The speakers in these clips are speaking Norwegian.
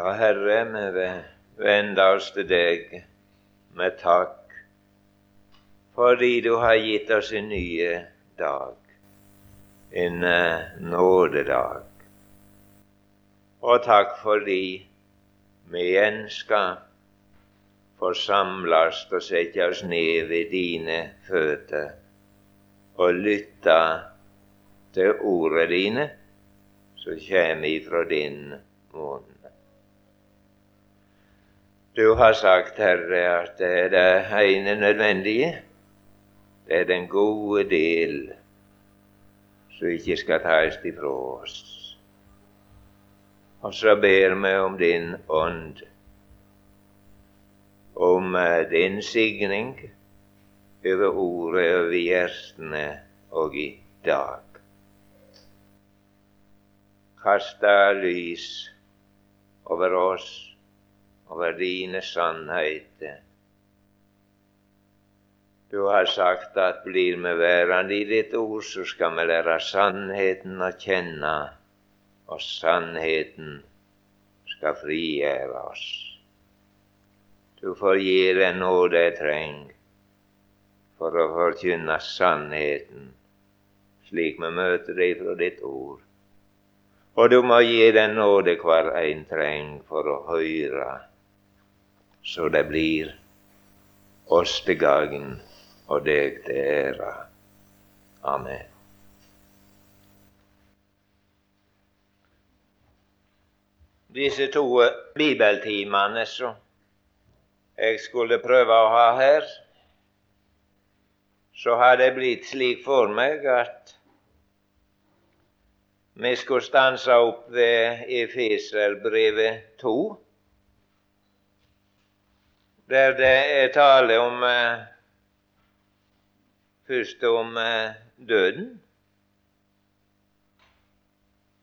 Ja, Herre, vi vender oss til deg med takk fordi du har gitt oss en ny dag, en eh, nådedag. Og takk fordi vi igjen skal forsamles og sette oss ned ved dine føtter og lytte til ordene dine som kommer ifra din munn. Du har sagt, Herre, at det er det ene nødvendige. Det er den gode del som ikke skal tas ifra oss. Og så ber vi om din ånd, om eh, din signing over ordet over hjertene og i dag. Kasta lys over oss, over dine sannheter. Du har sagt at blir vi værende i ditt ord, så skal vi lære sannheten å kjenne, og sannheten skal frigjøre oss. Du får gi den nåde jeg trenger for å forkynne sannheten slik vi møter det fra ditt ord. Og du må gi den nåde hver en trenger for å høre, så det blir oss til gagn og deg til ære. Amen. Disse to bibeltimene som jeg skulle prøve å ha her, så har det blitt slik for meg at vi skulle stanse opp ved Efeserbrevet 2, der det er tale om eh, først om eh, døden.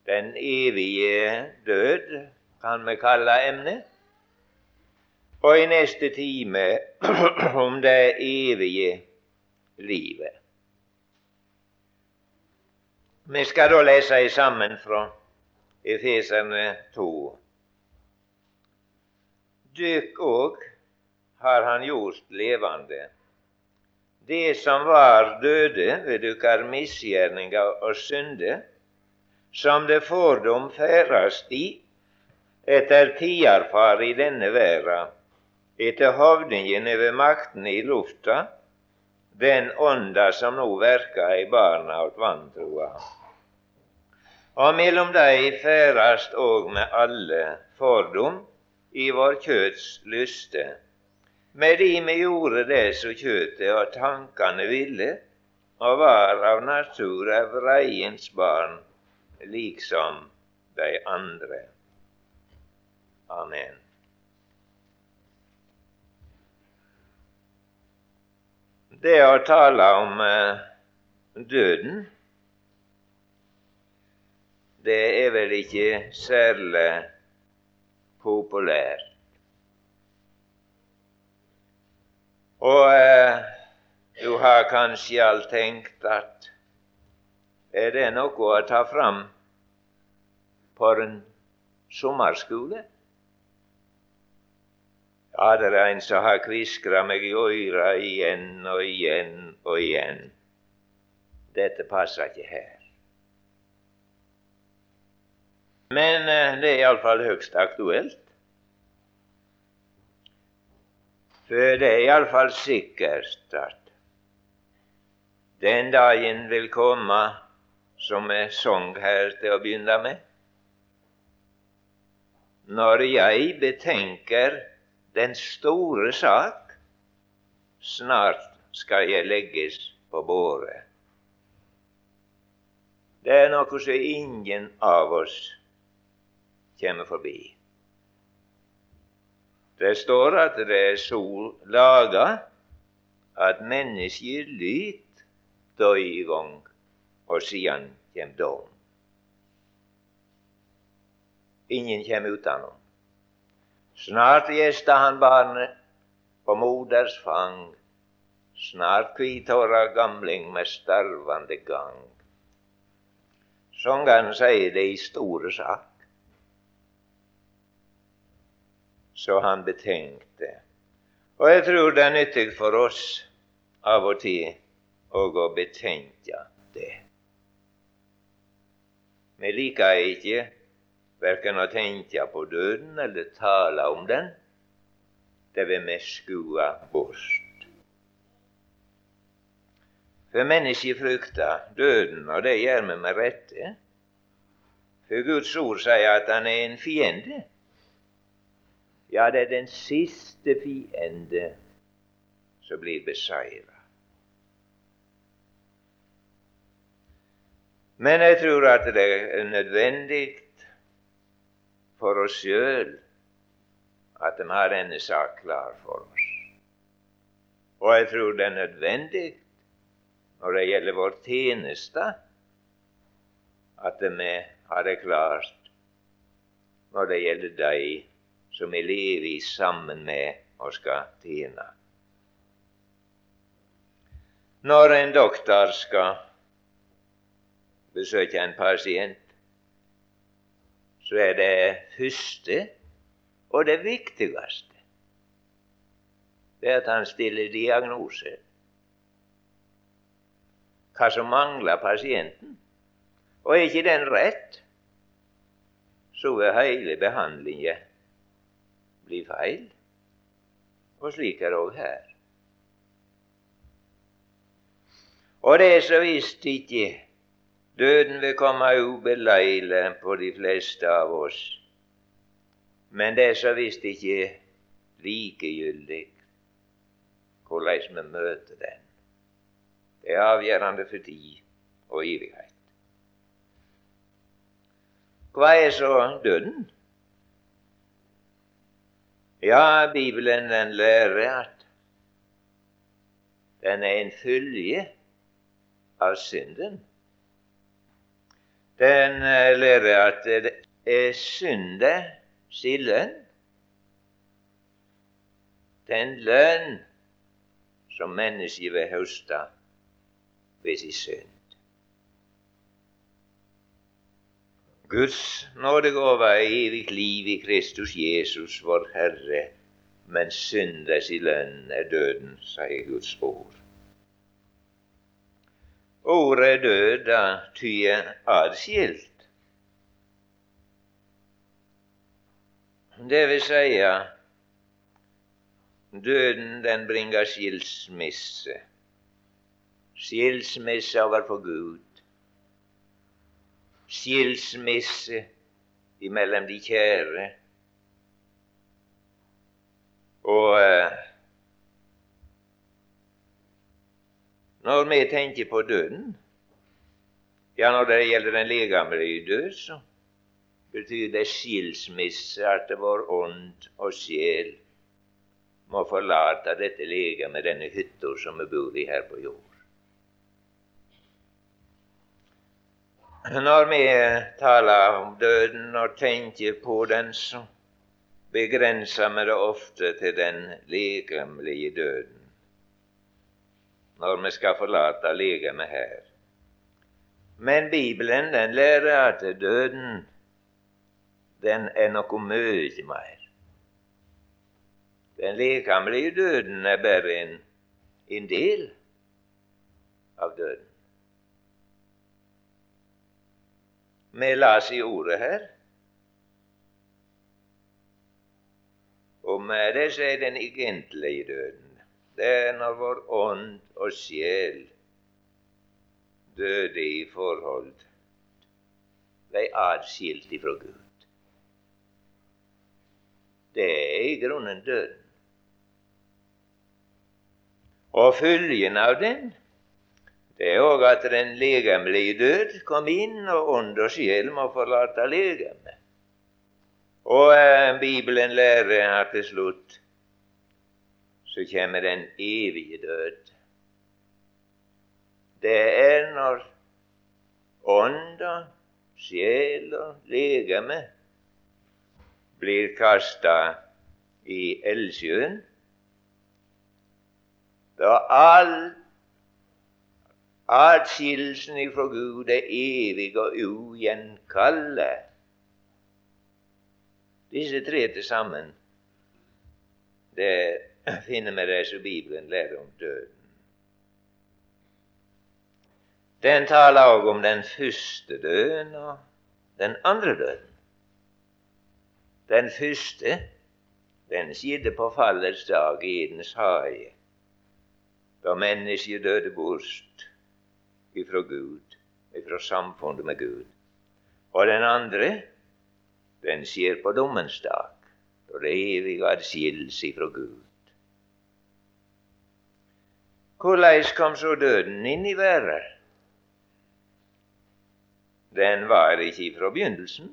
Den evige død kan vi kalle emnet. Og i neste time om det evige livet. Vi skal da lese sammen fra Efeserne 2. Dykk òg har Han gjort levende, det som var døde ved dykkar misgjerninger og synder, som det fordom ferdast i etter tiarfar i denne verda, etter hovdingen over makten i lufta, den ånda som nå verkar i barna åt vantroa. Og mellom dei ferdast òg med alle fordom i vår kjøts lyste, med de vi gjorde det som kjøttet og tankene ville, og var av natur av reiens barn, liksom de andre. Amen. Det å tale om eh, døden, det er vel ikke særlig populært. Og eh, du har kanskje alt tenkt at er det noe å ta fram på en sommerskole? Ja, det er en som har kviskra meg i øra igjen og igjen og igjen. Dette passer ikke her. Men eh, det er iallfall høgst aktuelt. For det er iallfall sikkert at den dagen vil komme, som vi sang her til å begynne med, når jeg betenker den store sak. Snart skal jeg legges på båret. Det er noe som ingen av oss kommer forbi. Det står at det er sol laga at mennesket lyt da i og siden kjem dom. Ingen kjem utanom. Snart gjesta han barnet på moders fang, snart kvithåra gamling med starvande gang. Sangeren sier det i store sak. Så han betenkte. Og jeg tror det er nyttig for oss av og til å betenke det. Vi liker ikke verken å tenke på døden eller tale om den. Det vil vi skue bort. For mennesket frykter døden, og det gjør vi med rette. For Guds ord sier at han er en fiende. Ja, det er den siste fiende som blir beseira. Men jeg tror at det er nødvendig for oss sjøl at vi har denne sak klar for oss. Og jeg tror det er nødvendig når det gjelder vår tjeneste, at vi har det klart når det gjelder de som vi lever i sammen med og skal tjene. Når en doktor skal besøke en pasient, så er det første og det viktigste det er at han stiller diagnose. Hva som mangler pasienten. Og er ikke den rett, så er hele behandlingen bli feil. Og slik er det òg her. Og det er så visst ikke døden vil komme ubeleile på de fleste av oss. Men det er så visst ikke likegyldig hvordan vi møter den. Det er avgjørende for tid og evighet. Hva er så døden? Ja, Bibelen den lærer at den er en følge av synden. Den eh, lærer at det er synde si lønn. Den lønn som mennesket vil høste ved sin synd. Guds nådegåve er evig liv i Kristus Jesus, vår Herre, men syndes i lønn er døden, sier Guds ord. Ordet død da tyder adskilt. Det vil seie, døden den bringer skilsmisse. Skilsmisse overfor Gud skilsmisse imellom de kjære. Og eh, når vi tenker på døden, ja, når det gjelder den legemlige død, så betyr det skilsmisse at vår ånd og sjel må forlate dette legemet, denne hytta som vi bor i her på jord. Når vi taler om døden og tenker på den, så begrenser vi det ofte til den legemlige døden. Når vi skal forlate legemet her. Men Bibelen den lærer at døden den er noe mye mer. Den legemlige døden er bare en, en del av døden. Vi las i ordet her. Og med det så er den egentlige døden. Det er når vår ånd og sjel døde i forhold ble atskilt ifra Gud. Det er i grunnen døden. Og følgen av den det er òg at den legemlige død kom inn, og ånd og sjel må forlate legemet. Og eh, Bibelen lærer at til slutt så kommer den evige død. Det er når ånd og sjel og legeme blir kasta i eldsjøen. Da alt Atskillelsen ifra Gud er evig og ugjenkallelig. Disse tre til sammen det finner vi det som Bibelen lærer om døden. Den taler også om den første døden og den andre døden. Den første den skjedde på fallets dag i Edens hage, da mennesket døde bort ifra Gud, ifra samfunnet med Gud. Og den andre, den skjer på dommens dag, da det evige adskillelse ifra Gud. Hvordan kom så døden inn i verden? Den var ikke fra begynnelsen.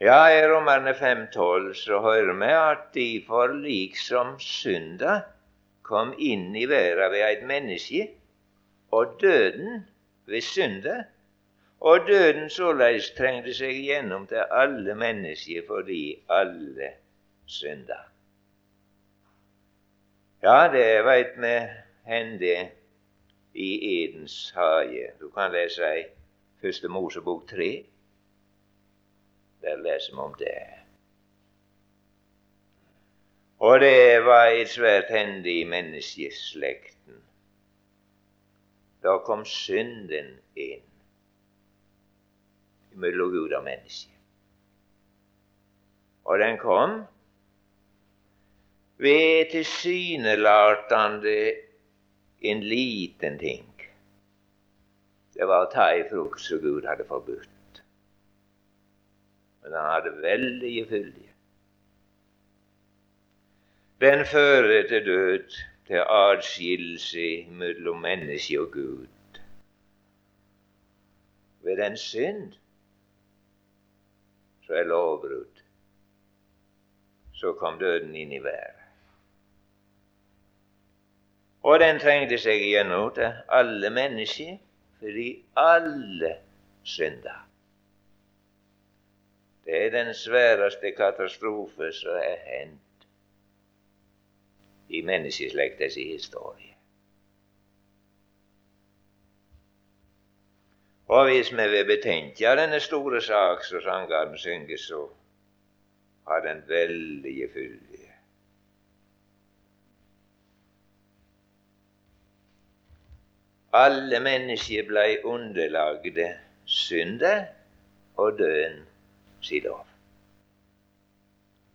Ja, i Romerne 5,12 så hører vi at de derfor liksom synda kom inn i verden ved et menneske, og døden ved synda, og døden såleis trengte seg igjennom til alle mennesker fordi alle synda. Ja, det veit vi hende i Edens hage. Du kan lese i Første Mosebok 3. Der leser vi om det. Og det var et svært hende i menneskeslekten. Da kom synden inn mellom Gud og menneske. Og den kom ved tilsynelatende en liten ting. Det var å ta i frukt som Gud hadde forbudt men han hadde veldige fyldige. Den fører til død, til adskillelse mellom menneske og Gud. Ved den synd så er lovbrudd. Så kom døden inn i verden. Og den trengte seg igjennom til alle mennesker, fordi alle synda. Det er den sværeste katastrofe som er hendt i menneskeslektas historie. Og hvis vi vil betenke denne store sak som sangeren synger, så har den veldige fyldige. Alle mennesker blei underlagde synde og døden si lov.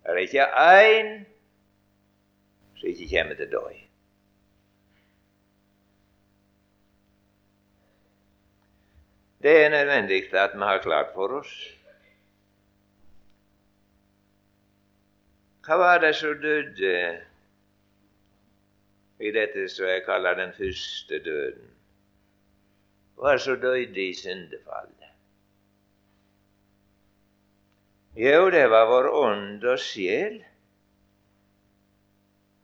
Det er ikke én som ikke kommer til døy. Det er nødvendig at vi har klart for oss Hva var det som døde i dette som jeg kaller den første døden? Hva som døde i syndefallet? Jo, det var vår ånd og sjel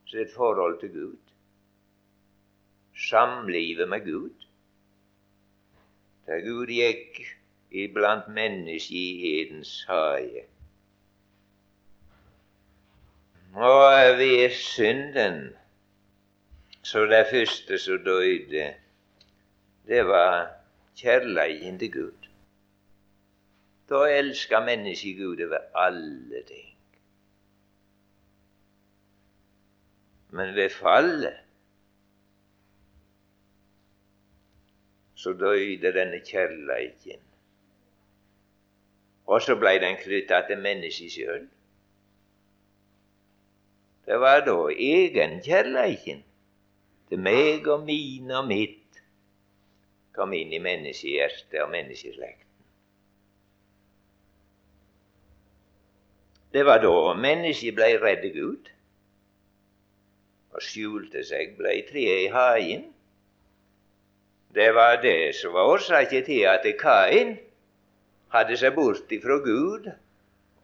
sitt forhold til Gud. Samlivet med Gud. Da Gud gikk iblant mennesker i Edens hage. Og ved synden, så det første som døde, det var kjærleiken til Gud. Da elska mennesket Gud over alle ting. Men ved fallet så døde denne kjærleiken. Og så blei den knytta til mennesket sjøl. Det var da egenkjærleiken til meg og mine og mitt kom inn i menneskehjertet og menneskeslekten. Det var da mennesket blei redd Gud og skjulte seg, blei treet i haien. Det var det som var årsaken til at Kain hadde seg bort ifra Gud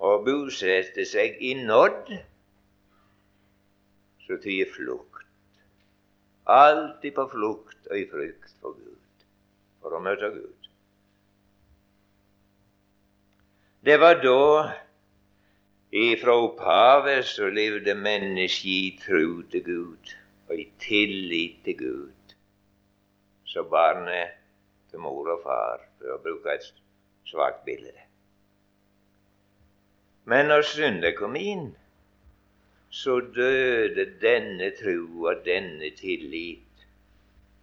og bosatte seg i nådd, så tyder flukt. Alltid på flukt og i frykt for Gud, for å møte Gud. Det var da Ifra opphavet så levde mennesket i tro til Gud og i tillit til Gud. Så barnet til mor og far, for å bruke et svakt bilde. Men når synda kom inn, så døde denne tro og denne tillit,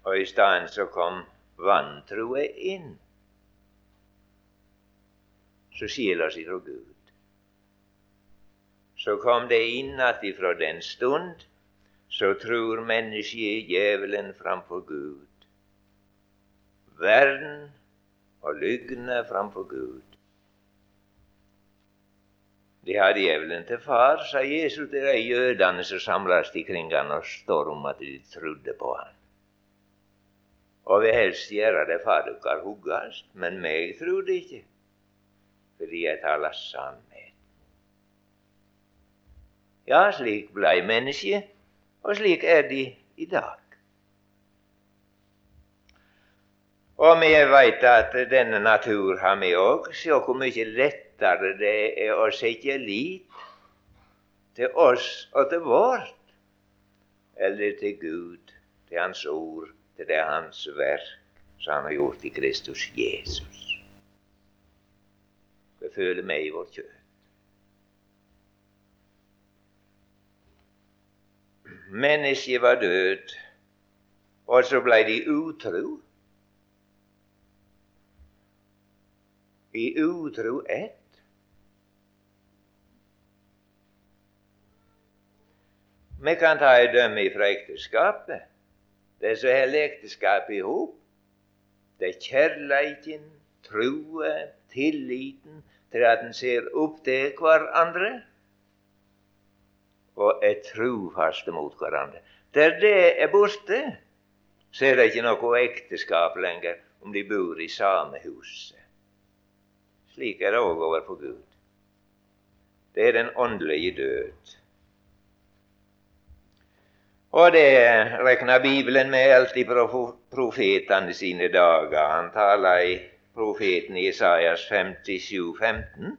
og i stedet så kom vantroen inn. Så skiller oss ifra Gud. Så kom det inn at ifra den stund så tror mennesket djevelen framfor Gud. Verden og lygne framfor Gud. De har djevelen til far, sa Jesus til de jødene som samles ikring han og står om at de trodde på han. Og vil helst gjøre det far dere huggast, men meg tror de ikke, fordi jeg taler sannhet. Ja, slik blei mennesket, og slik er de i dag. Og vi veit at denne natur har vi òg. Se hvor mye lettere det er å sette lit til oss og til vårt, eller til Gud, til Hans ord, til det Hans verk som Han har gjort i Kristus Jesus. Det føler meg i vårt kjøtt. Mennesket var død, og så blei de utro. I utro ett. Vi kan ta et dømme fra ekteskapet. Det som holder ekteskapet i hop, det er kjærleiken, trua, tilliten til at en ser opp til hverandre og er trufaste mot hverandre. Der det er borte, så er det ikke noe ekteskap lenger om de bor i samme huset. Slik er det òg overfor Gud. Det er den åndelige død. Og det regner Bibelen med alt ifra profetene sine dager. Han taler i profeten Isaias 57, 15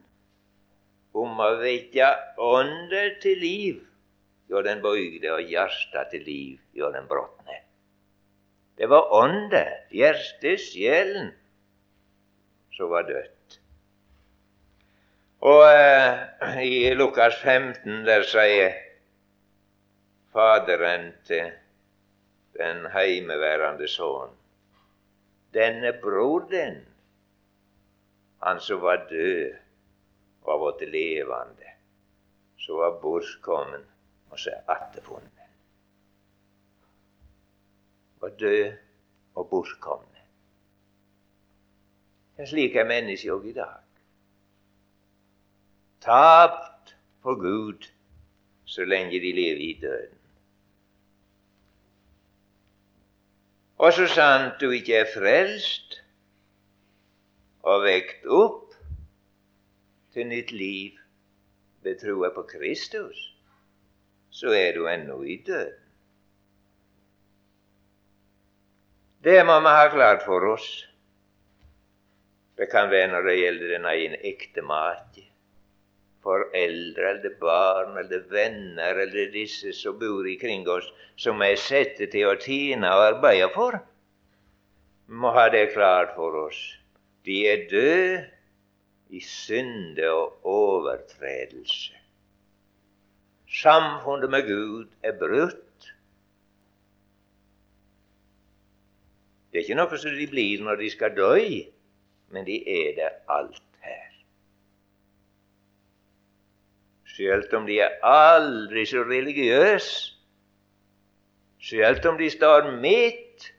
om å vekke ånder til liv gjør den bøygde, og hjertet til liv gjør den brotne. Det var ånde, hjertet, sjelen, som var dødt. Og eh, i Lukas 15 der sier Faderen til den heimeværende sønn. Denne broderen, han som var død var blitt levende, som var bortkommen og så er attefunnet. Var død og bortkomne. Ja, slik er mennesket òg i dag. Tapt for Gud så lenge de lever i døden. Og så sant du ikke er frelst og vekt opp til nytt liv ved troa på Kristus, så er du ennå i døden. Det må vi ha klart for oss. Det kan være når det gjelder den ene ekte make, foreldre eller barn eller venner eller disse som bor ikring oss, som er satt til å tjene og arbeide for. Vi må ha det klart for oss. De er døde i synde og overtredelse. Samfunnet med Gud er brutt. Det er ikke noe som de blir når de skal dø, men de er det alt her. Selv om de er aldri så religiøse, selv om de står midt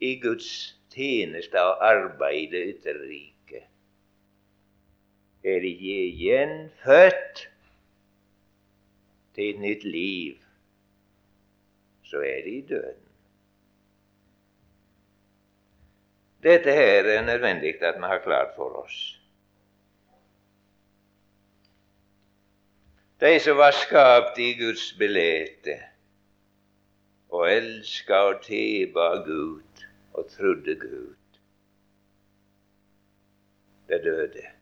i Guds tjeneste og arbeid ute riket, er de gjenfødt til et nytt liv, så er de i døden. Dette her er nødvendig at vi har klart for oss. de som var skapt i Guds belete, og elska og tilba Gud og trodde Gud. Det døde.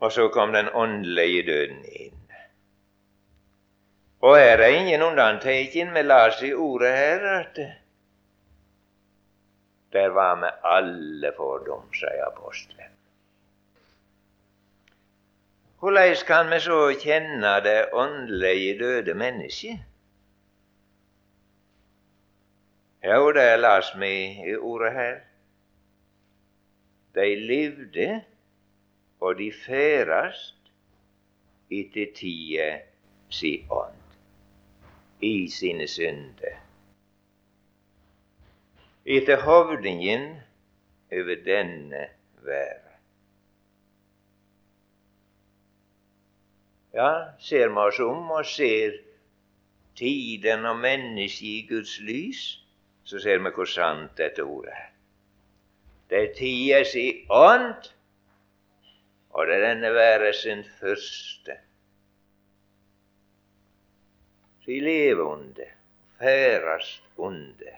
Og så kom den åndelige døden inn. Og er det ingen undanteken vi las i ordet her at der var med alle fordom, sier apostelen. Hvordan kan vi så kjenne det åndelige døde mennesket? Jo, det las vi i ordet her. De levde, og de ferdast etter tida si ånd, i sine synder. Etter hovdingen over denne verden. Ja, ser vi oss om og ser tiden og mennesket i Guds lys, så ser vi hvor sant dette ordet er. Det er tida si ånd, og det denne være sin første. Si lever under, Færast under.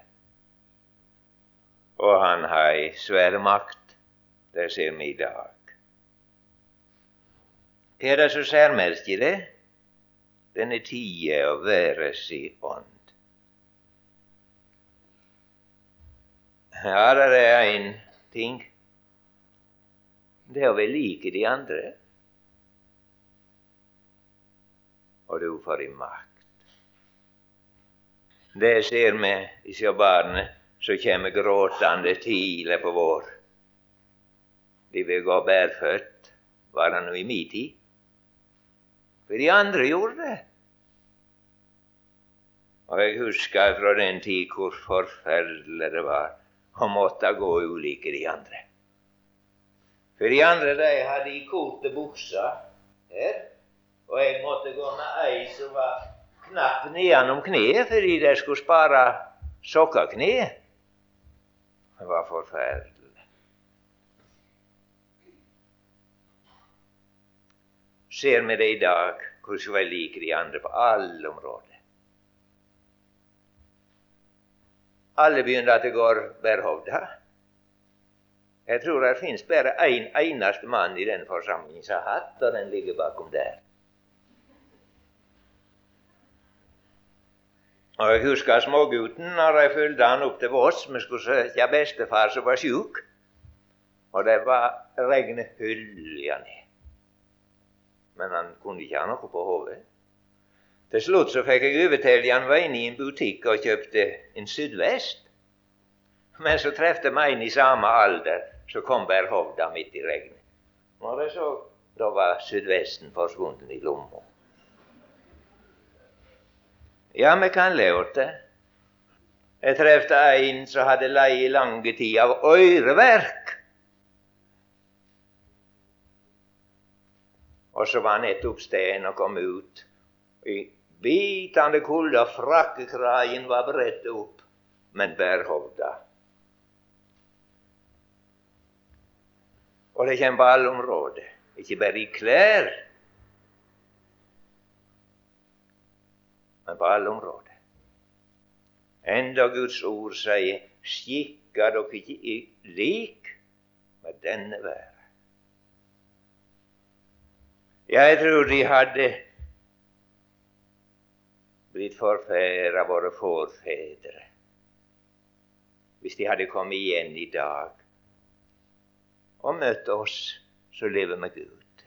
Og han har ei svær makt. Det ser vi i dag. Hva er det som særmerker det? Denne tida å være si ånd. Ja, det er én ting. Det er å være lik de andre. Og du får din makt. Det ser vi disse barna som kommer gråtende tidlig på vår. De vil gå bærføtt, Var det nå i min tid? For de andre gjorde det. Og jeg husker fra den tid hvor forferdelig det var å måtte gå ulike de andre. For de andre de hadde i korte bukser her, og jeg måtte gå med ei som var knapp nedenom kneet fordi de skulle spare sokkekne. Det var forferdelig. ser vi det i dag, hvordan vi liker de andre på alle områder. Alle begynner at det går bærhovda. Jeg tror det finnes bare én en eneste mann i den forsamlingen som har hatt, og den ligger bakom der. Og Jeg husker smågutten når jeg fulgte han opp til Voss. Vi skulle søke bestefar som var sjuk. Og det var regnet hylja ned men han kunne ikke ha noe på hodet. Til slutt så fikk jeg overtale han var inne i en butikk og kjøpte en sydvest. Men så trefte vi en i samme alder som kom værhovda midt i regnet. Når jeg så, da var sydvesten forsvunnet i lomma. Ja, me kan lære det. Jeg trefte en som hadde leid i lange tid av øreverk. Og så var nettopp stein og kom ut. I bitende kulde, frakkekragen var bredt opp, men bærhovda. Og det kommer på alle områder, ikke bare i klær, men på alle områder. Enda Guds ord sier 'skikka dere ikke i lik med denne verden'. Jeg tror de hadde blitt forferda, våre forfedre, hvis de hadde kommet igjen i dag og møte oss som lever med Gud.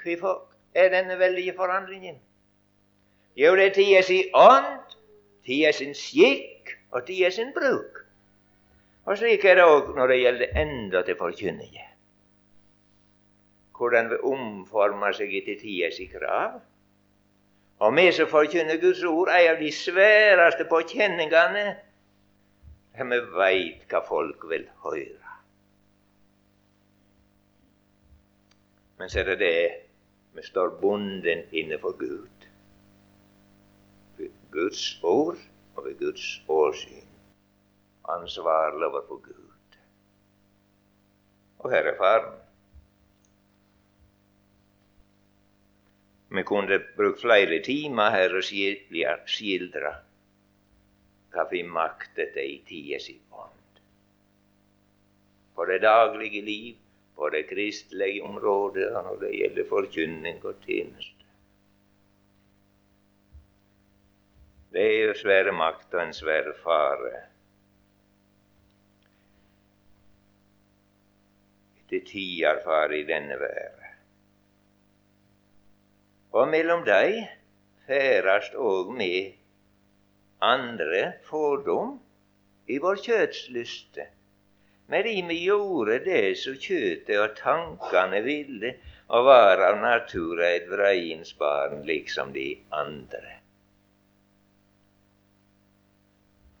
Hvorfor er denne veldige forandringen? Jo, det er tida si ånd, tida sin skikk og tida sin bruk. Og slik er det òg når det gjelder enda til forkynningen hvordan vi omformer seg etter tidas krav. Og vi som forkynner Guds ord, er av de sværeste påkjenningene der vi veit hva folk vil høre. Men så er det det vi står bonden inne for Gud. Ved Guds ord og ved Guds åsyn. Ansvarlig overfor Gud. Og her er faren. Vi kunne brukt flere timer her og skildre hva vi maktet i tida si ånd. På det daglige liv, på det kristelige området, og når det gjelder forkynning og tjeneste. Det er jo svære makt og en svær fare. Etter tider fare i denne verden. Og mellom dei ferdast òg med andre fordom i vår kjøtslyste. Men i vi gjorde det som kjøtet og tankene ville, og var av natura et vreiens barn liksom de andre.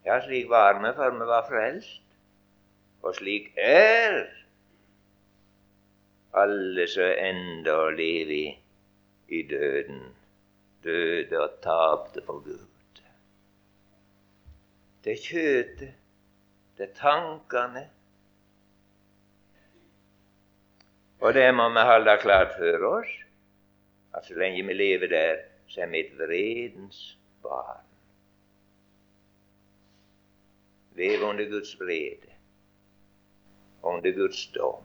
Ja, slik var vi før vi var frelst, og slik er alle som enda lever i døden, døde og tapte for Gud. Det er kjøtet, det er tankene. Og det må vi holde klart for oss, at så lenge vi lever der, så er vi et vredens barn. Lever under Guds vrede, under Guds dom.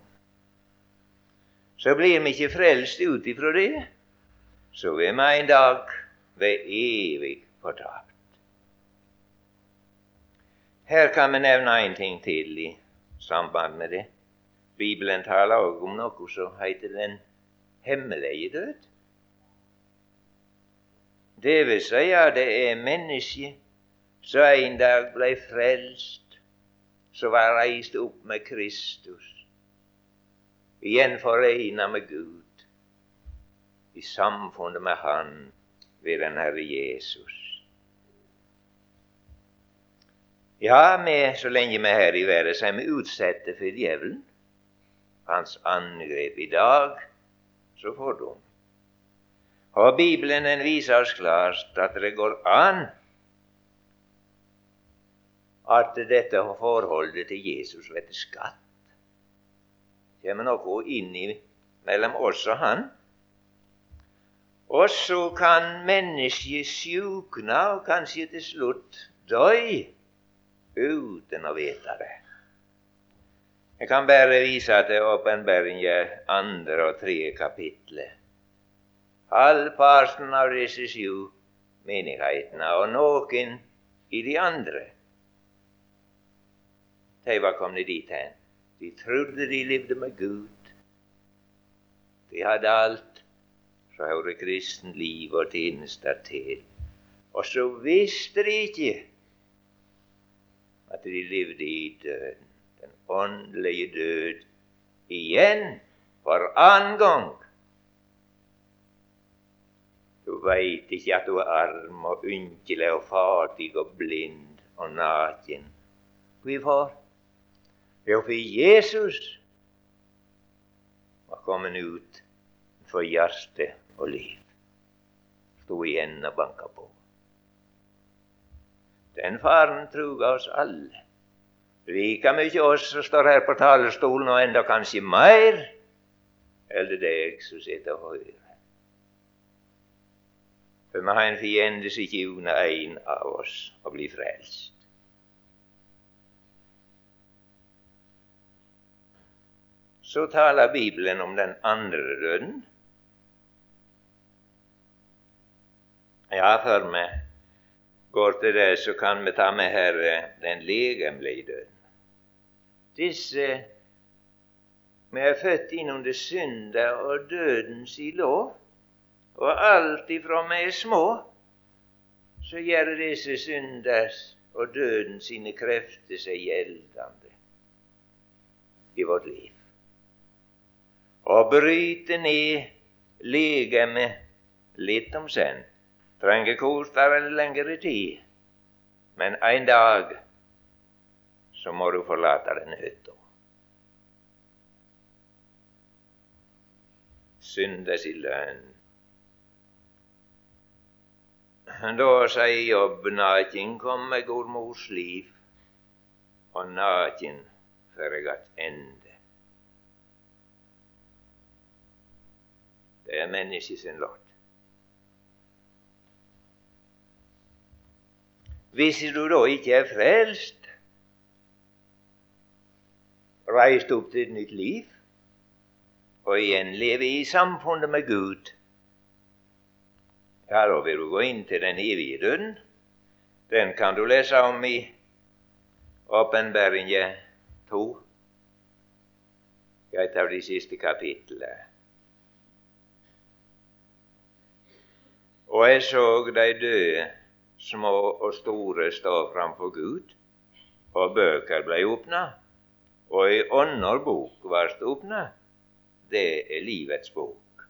Så blir vi ikke frelst ut ifra det, så er vi en dag ved evig fortapt. Her kan vi nevne en ting til i samband med det. Bibelen taler også om noe som heter den hemmelige død. Det vil si at det er mennesker som en dag ble frelst, som var reist opp med Kristus, igjen forenet med Gud, i samfunnet med Han ved den Herre Jesus. Ja, vi, så lenge vi er her i verden, så er vi utsatte for djevelen. Hans angrep i dag, så fordom. Og Bibelen den viser oss klart at det går an at dette forholdet til Jesus blir skatt. Det kommer noe inn i mellom oss og Han. Og så kan mennesket sjukne og kanskje til slutt dø uten å vite det. Jeg kan bare vise til åpenbaringen andre og tredje kapitlet. Halvparten av disse sju menighetene, og noen i de andre, de var kommet dit hen. De trodde de levde med Gud. De hadde alt som hører kristen liv og tjenester til. Og så visste de ikke at de levde i døden, den åndelige død, igjen for annen gang. Du veit ikke at du er arm og ynkelig og fattig og blind og naken. Hvorfor? Jo, for Jesus var kommet ut for hjerte og liv. Sto igjen og banka på. Den faren truga oss alle. Like mye oss som står her på talerstolen, og enda kanskje mer, eller deg som sitter hører. For vi har en fiende som ikke unner en av oss å bli frelst. Så taler Bibelen om den andre døden. Ja, for meg går til det, så kan vi ta med her eh, den legemlige døden. Disse Vi er født innunder synda og dødens i lov, og alt ifra vi er små, så gjør disse synders og døden sine krefter seg gjeldende i vårt liv. Og bryte ned legemet litt om senn trenger kortere en lengre tid, men en dag så må du forlate den hytta. Syndes i lønn. Da sier Jobb naken kom med god mors liv, og naken før jeg att ende. Det er menneskets lott. Hvis du da ikke er frelst, reist opp til et nytt liv, og igjen leve i samfunnet med Gud, ja, da vil du gå inn til den evige døden. Den kan du lese om i Åpenbæringen 2. et av de siste kapitlene. Og jeg så de døde, små og store, står framfor Gud, og bøker ble åpna, og ei anna bok ble åpna. Det er livets bok.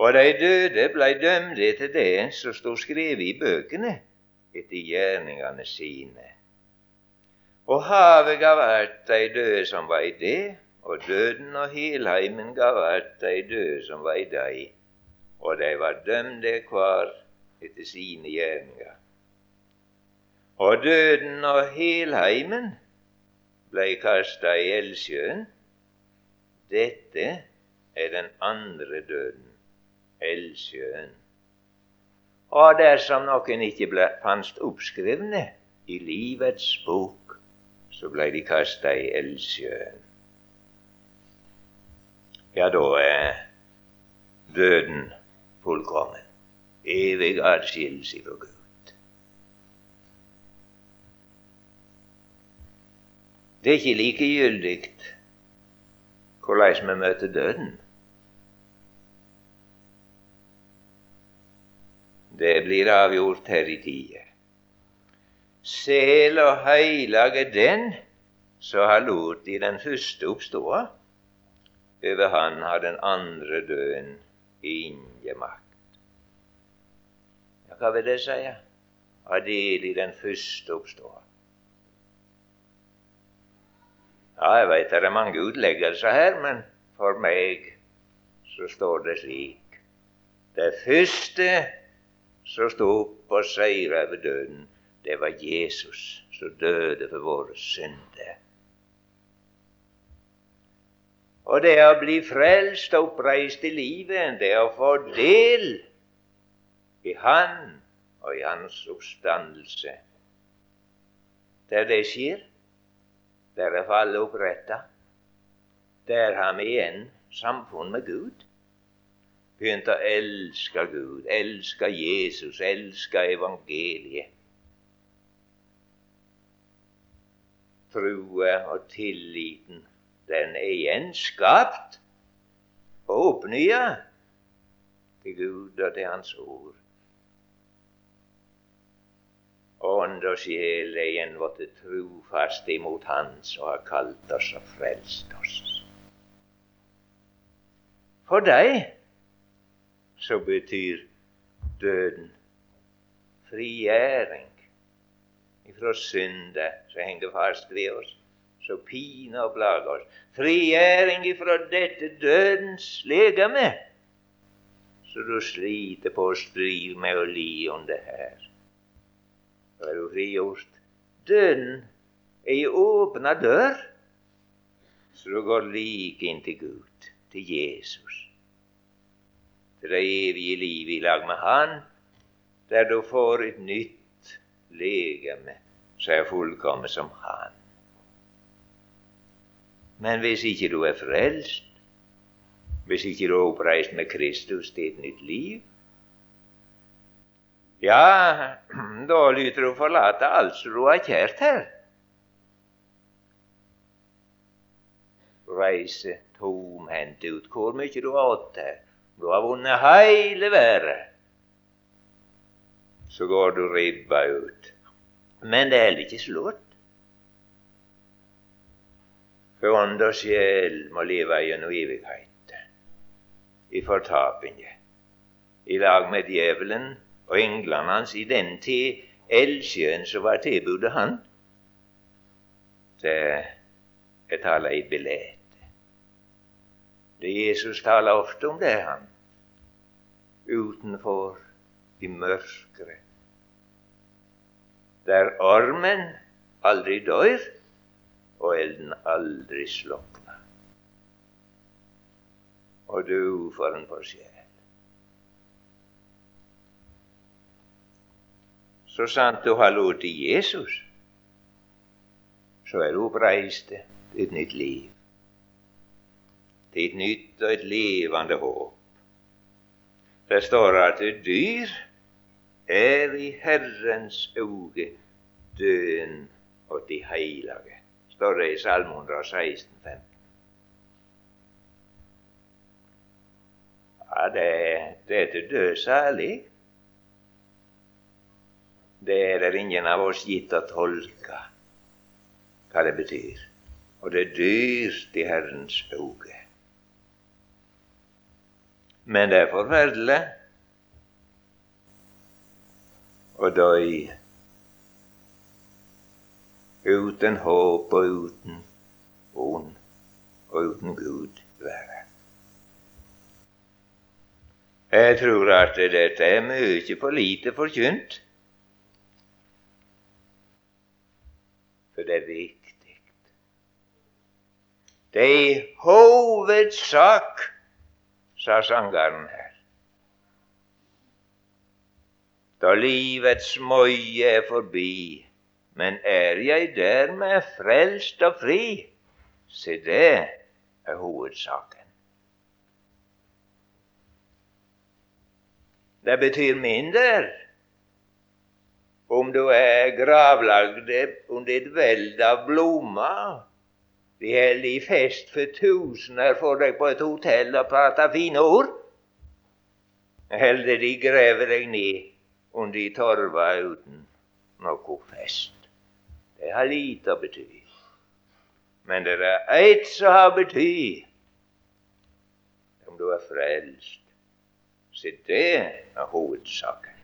Og de døde blei dømde etter det som stod skrevet i bøkene, etter gjerningene sine. Og havet gav vært de døde som var i det, og døden og helheimen gav vært de døde som var i dei og de var dømde hver etter sine gjerninger. Og døden og helheimen blei kasta i eldsjøen. Dette er den andre døden, eldsjøen. Og dersom noen ikke ble, fanst oppskrevne i livets bok, så blei de kasta i eldsjøen. Ja, da er døden fullkommen. Evig adskillelse fra Gud. Det er ikke likegyldig hvordan vi møter døden. Det blir avgjort her i tida. Sel og heilag er den som har lot i den første oppståa. Over han har den andre døden ingen makt. Hva vil det si? Ha del i den første oppståa. Ja, jeg veit det er mange utleggelser her, men for meg så står det slik. Det første som sto opp og seira over døden, det var Jesus som døde for våre synder. Og det å bli frelst og oppreist i livet, det å få del i Han og i Hans oppstandelse. Der det skjer, der er fallet oppretta, der har vi igjen samfunn med Gud. Begynt å elske Gud, elske Jesus, elske evangeliet. Trua og tilliten den er igjen skapt og oppnya til Gud og til Hans ord. Ånd og sjel er igjen blitt trufast imot Han som har kalt oss og frelst oss. For deg så betyr døden frigjøring ifra synder som henger fast ved oss så piner og plager oss. Frigjøring ifra dette dødens legeme, så du sliter på og strir med å li under her. Da er du frigjort. Døden er ei åpna dør, så du går like inn til Gud, til Jesus. Til det evige livet i lag med Han, der du får et nytt legeme som er fullkomment som Han. Men hvis ikke du er frelst, hvis ikke du er oppreist med Kristus til et nytt liv, ja, da lyter du forlate alt som du har kjært her. Reise tomhendt ut hvor mye du har ått her. Du har vunnet heile verden. Så går du ribba ut. Men det er heller ikke slutt. For ånd og sjel må leve gjennom evighet i fortapinga, i lag med djevelen og englene hans i den til eldsjøen som var tilbudet han. Det er tala i bildet. Det Jesus taler ofte om det, han. Utenfor i mørket. Der ormen aldri dør, og elden aldri slokna. Og du for en sjel. Så sant du har lurt til Jesus, så er du oppreist til et nytt liv. Til et nytt og et levende håp. Det står at dyr er i Herrens øye døden og de hellige, står det i Salme 116, 15. Ja, det, det er til død særlig. Det er det ingen av oss gitt å tolke hva det betyr. Og det er dyrt i Herrens øyne. Men det er forferdelig å dø uten håp og uten ond og uten Gud være. Jeg tror at dette er mye for lite forkynt. For det er viktig. Det er i hovedsak, sa sangeren her. Da livets møye er forbi, men er jeg dermed frelst og fri? Se, det er hovedsaken. Det betyr mindre om du er gravlagd under et veld av blomster. De holder i fest for tusener for deg på et hotell og prater fine ord. Eller de graver deg ned under torva uten noe fest. Det har lite å bety. Men det er ett som har bety om du er frelst. Så det er hovedsaken.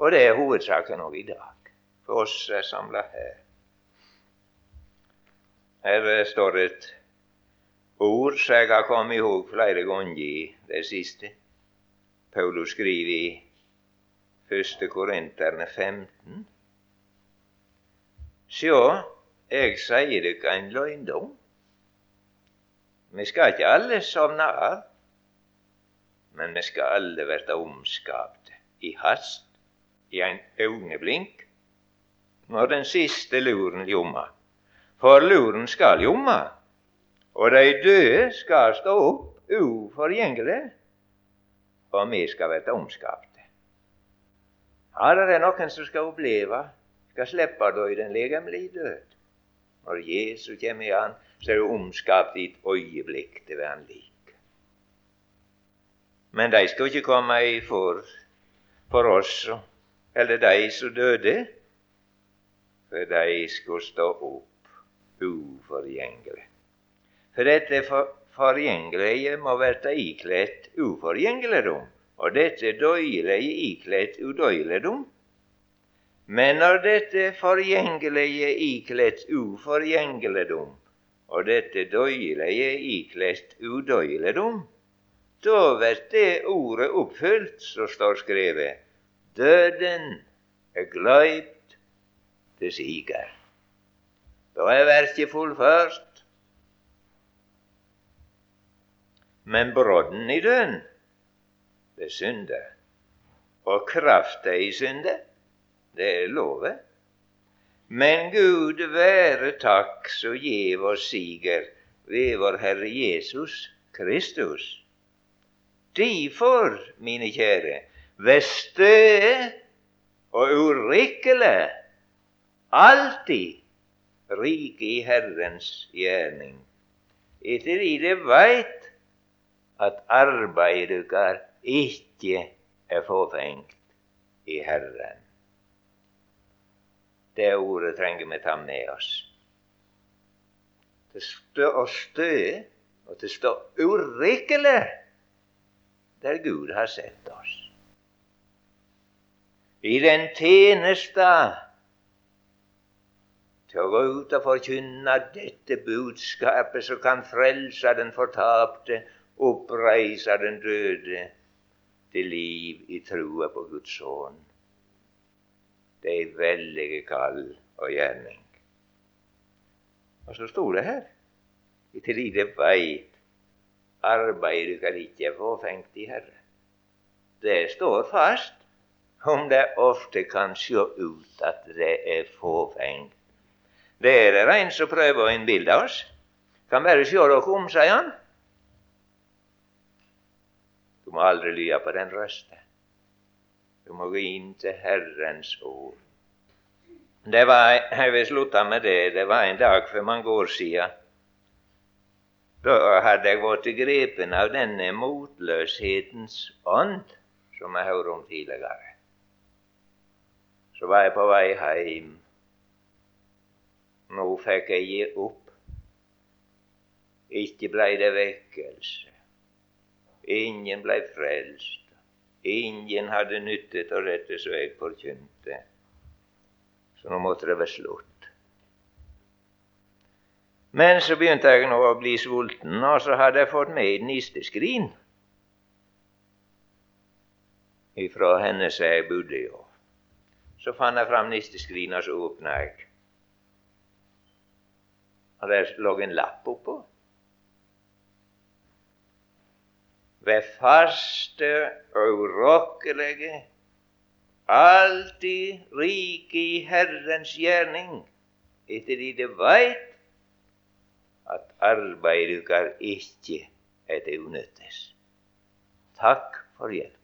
Og det er hovedsaken òg i dag, for oss er samla her. Her står et ord som jeg har kommet ihåg flere ganger i det siste. Paulus skriver i 1. Korinterne 15. Sjå, jeg sier dere en løgndom. Vi skal ikke alle sovne av, men vi skal alle verta omskapte i hast, i ein øyeblink når den siste luren ljomma. For luren skal ljomma, og de døde skal stå opp uforgjengelig, og vi skal verte omskapte. Ja, det er noen som skal oppleve, skal slippe da i den legemlige død. Når Jesus kommer igjen, så er du omskapt i et øyeblikk til å være lik. Men de skal ikke komme i for, for oss, eller de som døde, for de skal stå opp uforgjengelig. For dette forgjengelige må verte ikledd uforgjengeligdom, og dette døyelige ikledd udøyeligdom. Men når dette forgjengelige ikledd uforgjengeligdom, og dette døyelige ikledd udøyeligdom, da blir det ordet oppfylt som står skrevet. Døden er gløypt til siger. Da er verket fullført. Men brodden i døden, det er synde. Og krafta i synde, det er lovet. Men Gud være takk så gjev oss siger ved vår Herre Jesus Kristus. Derfor, mine kjære, vær støe og urikkele, alltid rike i Herrens gjerning, etter i det veit at arbeidet dykkar ikke er fåfengt i Herren. Det ordet trenger vi ta med oss. Det står å stø, og det står urikkele der Gud har sett oss. I den tjeneste til å gå ut og forkynne dette budskapet som kan frelse den fortapte, oppreise den døde til liv i trua på Guds sønn. Det er veldige kall og gjerning. Og så sto det her i de veit arbeidet kan ikke få fengt i Herre. Det står fast, om det ofte kan sjå ut at det er fåfengt. Det er det en som prøver å innbilde oss. Kan bare sjå dere om, sier han. Du må aldri lya på den røsten. Du må gå inn til Herrens ord. Det var, Jeg vil slutte med det. Det var en dag for mange år siden. Da hadde jeg vært grepen av denne motløshetens ånd som jeg hørte om tidligere. Så var jeg på vei hjem. Nå fikk jeg gi opp. Ikke blei det vekkelse. Ingen blei frelst. Ingen hadde nytte av dette som jeg forkynte. Så nå måtte det være slutt. Men så begynte jeg nå å bli sulten, og så hadde jeg fått med nisteskrin ifra henne som jeg bodde hos. Så fant jeg fram nisteskrinet, så åpna jeg. Og der lå en lapp oppå. Ved faste og urokkelige, alltid rike i Herrens gjerning, etter de det veit at arbeidet dykkar ikke er til unyttes. Takk for hjelp.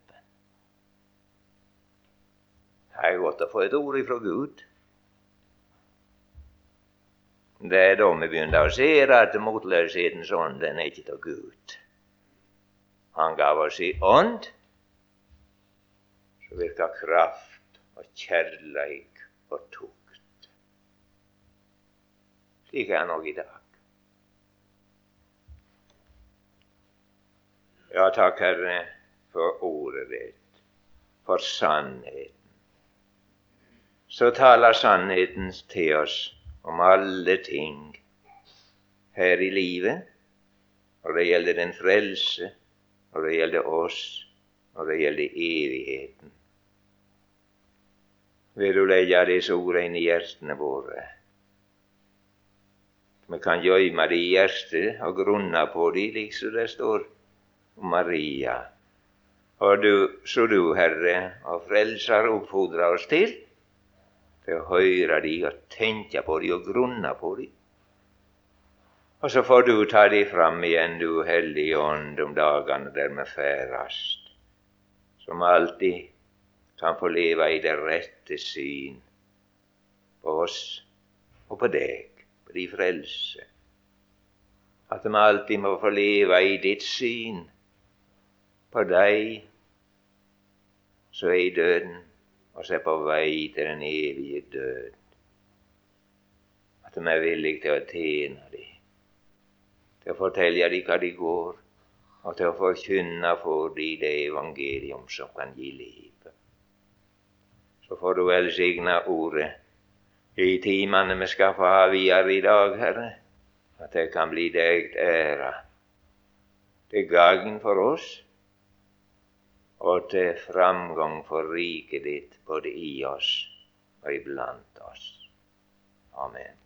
Det er godt å få et ord ifra Gud. Det er da vi begynner å se at motløshetens ånd den er ikke av Gud. Han gav oss i ånd som virker kraft og kjærleik og tukt. Slik er han òg i dag. Ja, takk, Herre, for ordet ditt, for sannhet så taler sannheten til oss om alle ting her i livet, og det gjelder den frelse, og det gjelder oss, og det gjelder evigheten. Vil du legge disse ordene inn i hjertene våre? Vi kan gjemme det i hjertet og grunne på det, liksom det står om Maria. Og du, så du, Herre og Frelser, oppfordrer oss til til å høre de og tenke på de og grunne på de. Og så får du ta de fram igjen, du Hellige Ånd, om dagene der vi ferdast, som alltid kan få leve i det rette syn på oss og på deg, på din frelse. At vi alltid må få leve i ditt syn på deg som er i døden og som er på vei til den evige død. At de er villige til å tjene dem, til å fortelle dem hva de går, og til å forkynne for dem det evangelium som kan gi liv. Så får du velsigne ordet i timene vi skal få ha videre i dag, Herre, at det kan bli deg ære, til gagn for oss og til framgang for riket ditt både i oss og iblant oss. Amen.